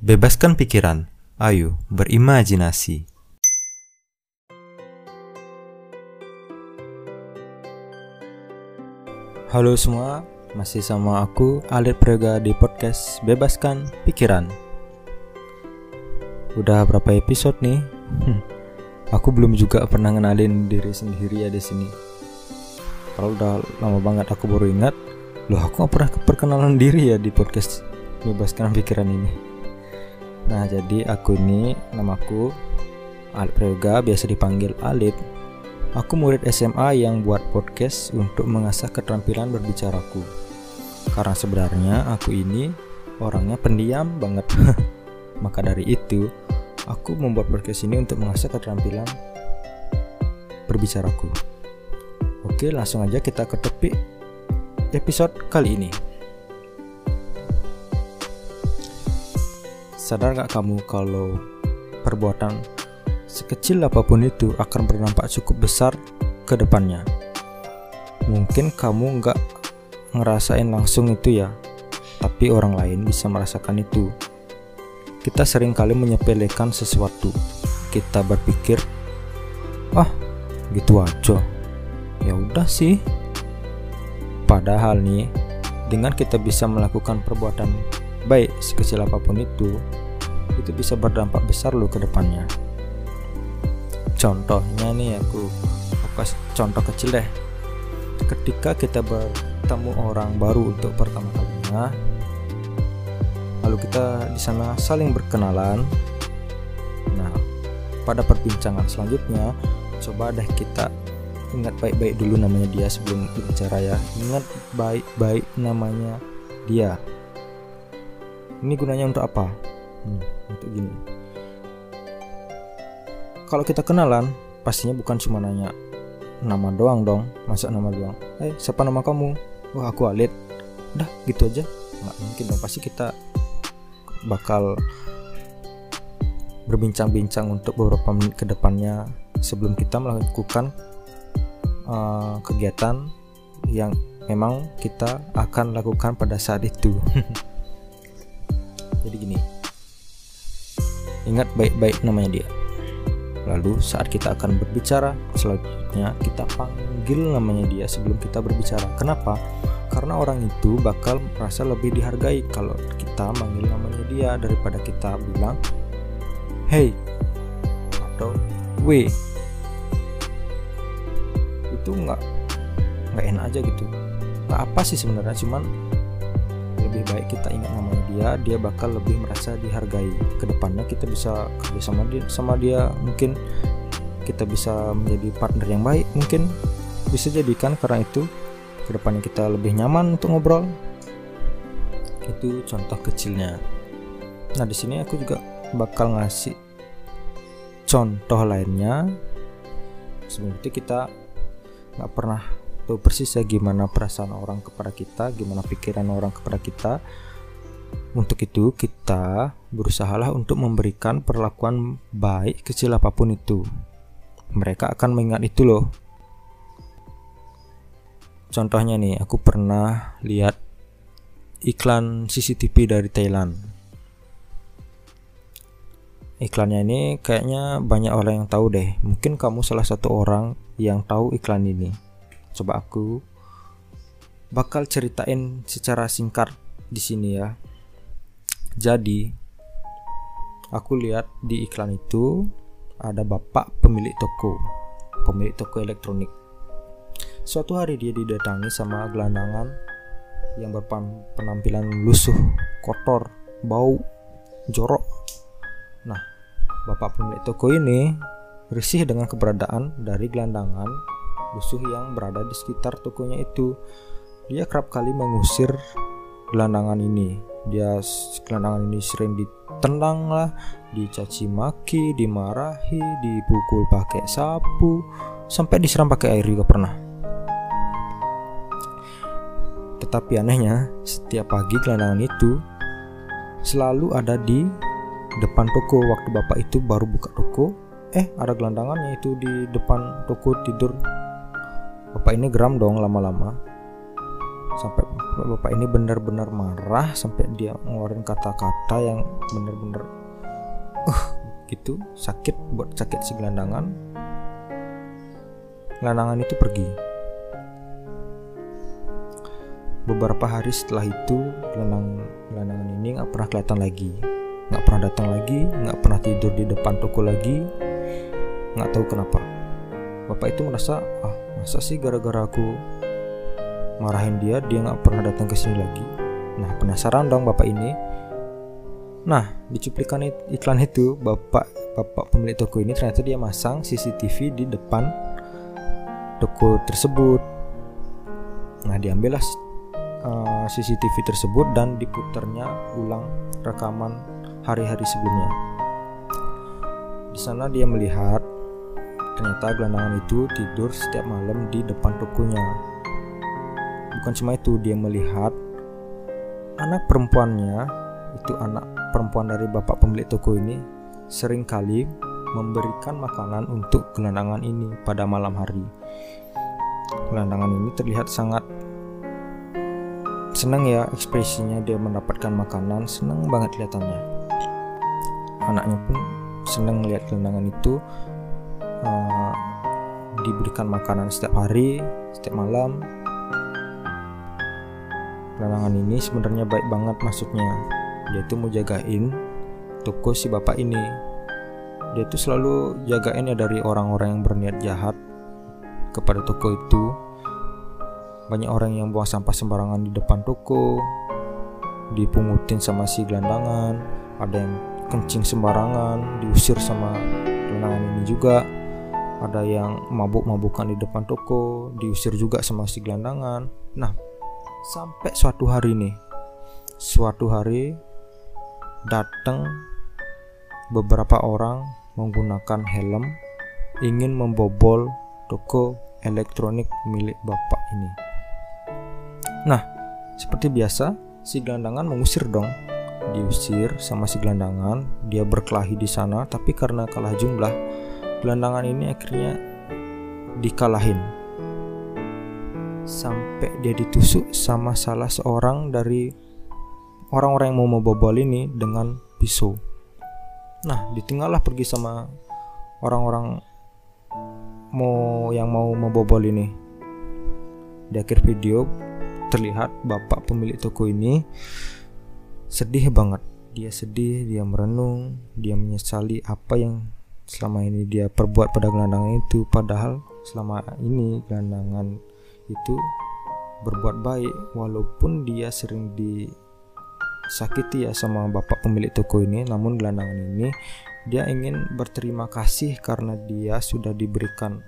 Bebaskan pikiran, ayo berimajinasi. Halo semua, masih sama aku Alit Prega di podcast Bebaskan Pikiran. Udah berapa episode nih? aku belum juga pernah ngenalin diri sendiri ya di sini. Kalau udah lama banget aku baru ingat, loh aku gak pernah perkenalan diri ya di podcast Bebaskan Pikiran ini. Nah, jadi aku ini namaku Prega, biasa dipanggil Alit. Aku murid SMA yang buat podcast untuk mengasah keterampilan berbicaraku. Karena sebenarnya aku ini orangnya pendiam banget. Maka dari itu, aku membuat podcast ini untuk mengasah keterampilan berbicaraku. Oke, langsung aja kita ke topik episode kali ini. Sadar gak kamu kalau perbuatan sekecil apa pun itu akan berdampak cukup besar ke depannya? Mungkin kamu nggak ngerasain langsung itu ya, tapi orang lain bisa merasakan itu. Kita sering kali menyepelekan sesuatu. Kita berpikir, ah gitu aja. Ya udah sih. Padahal nih, dengan kita bisa melakukan perbuatan baik sekecil apa pun itu, itu bisa berdampak besar loh ke depannya. Contohnya nih aku, kasih contoh kecil deh. Ketika kita bertemu orang baru untuk pertama kalinya, lalu kita di sana saling berkenalan. Nah, pada perbincangan selanjutnya, coba deh kita ingat baik-baik dulu namanya dia sebelum berbicara ya. Ingat baik-baik namanya dia. Ini gunanya untuk apa? Hmm, untuk gini. Kalau kita kenalan, pastinya bukan cuma nanya nama doang dong, masa nama doang. Eh, siapa nama kamu? Wah, aku Alit. Udah, gitu aja. Nggak mungkin dong, pasti kita bakal berbincang-bincang untuk beberapa menit ke depannya sebelum kita melakukan uh, kegiatan yang memang kita akan lakukan pada saat itu. Jadi gini, ingat baik-baik namanya dia. Lalu saat kita akan berbicara selanjutnya kita panggil namanya dia sebelum kita berbicara. Kenapa? Karena orang itu bakal merasa lebih dihargai kalau kita manggil namanya dia daripada kita bilang hey atau we itu nggak nggak enak aja gitu nggak apa sih sebenarnya cuman lebih baik kita ingat namanya dia dia bakal lebih merasa dihargai. Ke depannya kita bisa kerja sama dia sama dia mungkin kita bisa menjadi partner yang baik mungkin bisa jadikan karena itu ke depannya kita lebih nyaman untuk ngobrol. Itu contoh kecilnya. Nah di sini aku juga bakal ngasih contoh lainnya. Sebelum kita nggak pernah tahu persis ya gimana perasaan orang kepada kita gimana pikiran orang kepada kita. Untuk itu kita berusahalah untuk memberikan perlakuan baik kecil apa pun itu. Mereka akan mengingat itu loh. Contohnya nih aku pernah lihat iklan CCTV dari Thailand. Iklannya ini kayaknya banyak orang yang tahu deh. Mungkin kamu salah satu orang yang tahu iklan ini coba aku bakal ceritain secara singkat di sini ya. Jadi aku lihat di iklan itu ada bapak pemilik toko pemilik toko elektronik. Suatu hari dia didatangi sama gelandangan yang berpenampilan lusuh kotor bau jorok. Nah bapak pemilik toko ini risih dengan keberadaan dari gelandangan musuh yang berada di sekitar tokonya itu. Dia kerap kali mengusir gelandangan ini. Dia gelandangan ini sering ditendang lah, dicaci maki, dimarahi, dipukul pakai sapu, sampai disiram pakai air juga pernah. Tetapi anehnya, setiap pagi gelandangan itu selalu ada di depan toko waktu bapak itu baru buka toko eh ada gelandangannya itu di depan toko tidur bapak ini geram dong lama-lama. Sampai bapak ini benar-benar marah sampai dia ngeluarin kata-kata yang benar-benar uh gitu sakit buat sakit si gelandangan. Gelandangan itu pergi. Beberapa hari setelah itu gelandang gelandangan ini nggak pernah kelihatan lagi. Nggak pernah datang lagi nggak pernah tidur di depan toko lagi. Nggak tahu kenapa. Bapak itu merasa ah masa sih gara-gara aku marahin dia dia nggak pernah datang ke sini lagi? Nah penasaran dong bapak ini. Nah di cuplikan iklan itu bapak bapak pemilik toko ini ternyata dia masang CCTV di depan toko tersebut. Nah diambillah eh, CCTV tersebut dan diputarnya ulang rekaman hari-hari sebelumnya. Di sana dia melihat ternyata gelandangan itu tidur setiap malam di depan tokonya. Bukan cuma itu dia melihat anak perempuannya itu anak perempuan dari bapak pemilik toko ini sering kali memberikan makanan untuk gelandangan ini pada malam hari. Gelandangan ini terlihat sangat senang ya ekspresinya dia mendapatkan makanan senang banget kelihatannya. Anaknya pun senang melihat gelandangan itu uh, diberikan makanan setiap hari setiap malam Larangan ini sebenarnya baik banget maksudnya. Dia tuh mau jagain toko si bapak ini. Dia tuh selalu jagain ya dari orang-orang yang berniat jahat kepada toko itu. Banyak orang yang buang sampah sembarangan di depan toko, dipungutin sama si gelandangan, ada yang kencing sembarangan, diusir sama gelandangan ini juga. Ada yang mabuk-mabukan di depan toko, diusir juga sama si gelandangan. Nah, sampai suatu hari nih suatu hari datang beberapa orang menggunakan helm ingin membobol toko elektronik milik bapak ini nah seperti biasa si gelandangan mengusir dong diusir sama si gelandangan dia berkelahi di sana tapi karena kalah jumlah gelandangan ini akhirnya dikalahin sampai dia ditusuk sama salah seorang dari orang-orang yang mau membobol ini dengan pisau. Nah, ditinggallah pergi sama orang-orang mau yang mau membobol ini. Di akhir video terlihat bapak pemilik toko ini sedih banget. Dia sedih, dia merenung, dia menyesali apa yang selama ini dia perbuat pada gelandangan itu padahal selama ini gelandangan itu berbuat baik walaupun dia sering disakiti ya sama bapak pemilik toko ini namun gelandangan ini dia ingin berterima kasih karena dia sudah diberikan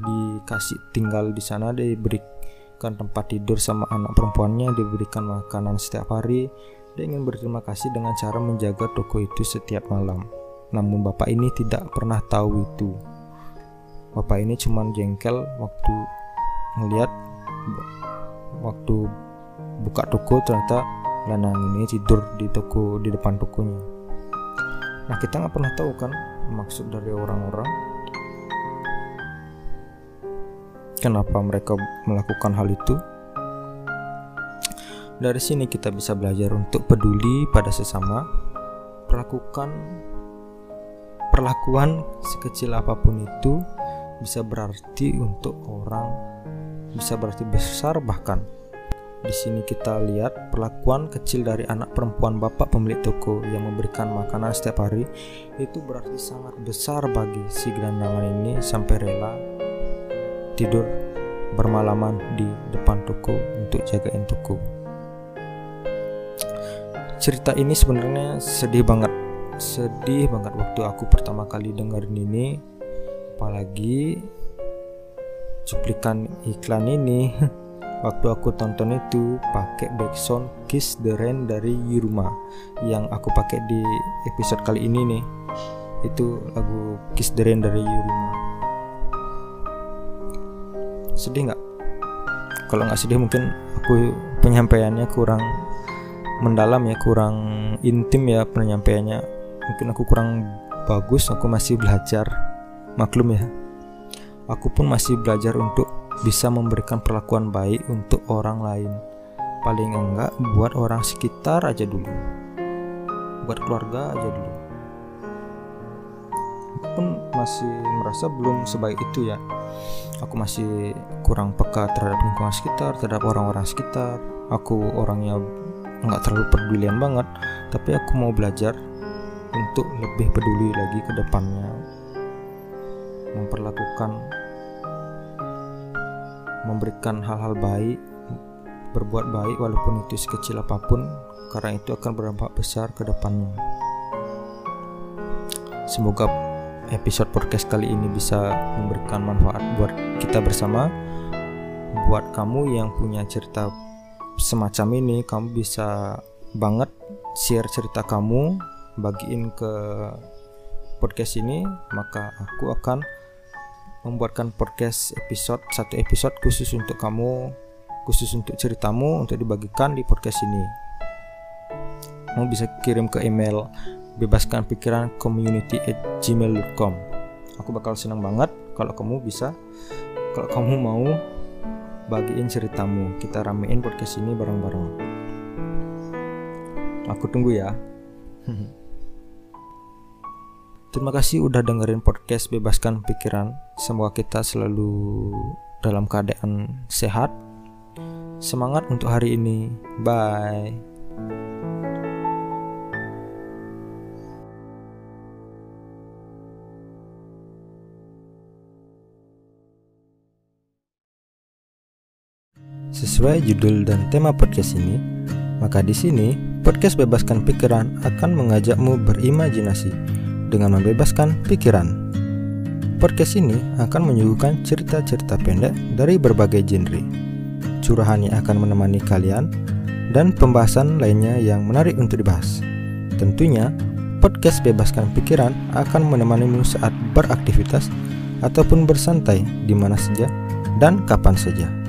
dikasih tinggal di sana diberikan tempat tidur sama anak perempuannya diberikan makanan setiap hari. Dia ingin berterima kasih dengan cara menjaga toko itu setiap malam namun bapak ini tidak pernah tahu itu. Bapak ini cuma jengkel waktu ngelihat waktu buka toko ternyata lanang ini tidur di toko di depan tokonya. Nah kita nggak pernah tahu kan maksud dari orang-orang. Kenapa mereka melakukan hal itu? Dari sini kita bisa belajar untuk peduli pada sesama. Perlakukan perlakuan sekecil apa pun itu bisa berarti untuk orang bisa berarti besar bahkan. Di sini kita lihat perlakuan kecil dari anak perempuan bapak pemilik toko yang memberikan makanan setiap hari itu berarti sangat besar bagi si gelandangan ini sampai rela tidur bermalaman di depan toko untuk jagain toko. Cerita ini sebenarnya sedih banget, sedih banget waktu aku pertama kali dengerin ini, apalagi cuplikan iklan ini. Waktu aku tonton itu pakai backsound Kiss the Rain dari Yuruma yang aku pakai di episode kali ini nih. Itu lagu Kiss the Rain dari Yuruma sedih nggak? Kalau nggak sedih mungkin aku penyampaiannya kurang mendalam ya kurang intim ya penyampaiannya mungkin aku kurang bagus aku masih belajar maklum ya aku pun masih belajar untuk bisa memberikan perlakuan baik untuk orang lain. Paling enggak buat orang sekitar aja dulu. Buat keluarga aja dulu. Aku pun masih merasa belum sebaik itu ya. Aku masih kurang peka terhadap lingkungan sekitar, terhadap orang-orang sekitar. Aku orangnya nggak terlalu pedulian banget, tapi aku mau belajar untuk lebih peduli lagi ke depannya. Memperlakukan memberikan hal-hal baik berbuat baik walaupun itu sekecil apa pun karena itu akan berdampak besar ke depannya. Semoga episode podcast kali ini bisa memberikan manfaat buat kita bersama. Buat kamu yang punya cerita semacam ini kamu bisa banget share cerita kamu bagiin ke podcast ini maka aku akan membuatkan podcast episode satu episode khusus untuk kamu khusus untuk ceritamu untuk dibagikan di podcast ini. Kamu bisa kirim ke email bebaskan pikiran community at gmail.com aku bakal senang banget kalau kamu bisa kalau kamu mau bagiin ceritamu. Kita ramein podcast ini bareng-bareng. Aku tunggu ya Terima kasih udah dengerin podcast Bebaskan Pikiran. Semoga kita selalu dalam keadaan sehat. Semangat untuk hari ini. Bye. Sesuai judul dan tema podcast ini, maka di sini podcast Bebaskan Pikiran akan mengajakmu berimajinasi dengan membebaskan pikiran. Podcast ini akan menyuguhkan cerita-cerita pendek dari berbagai genre. Curahan yang akan menemani kalian dan pembahasan lainnya yang menarik untuk dibahas. Tentunya, podcast Bebaskan Pikiran akan menemanimu saat beraktivitas ataupun bersantai di mana saja dan kapan saja.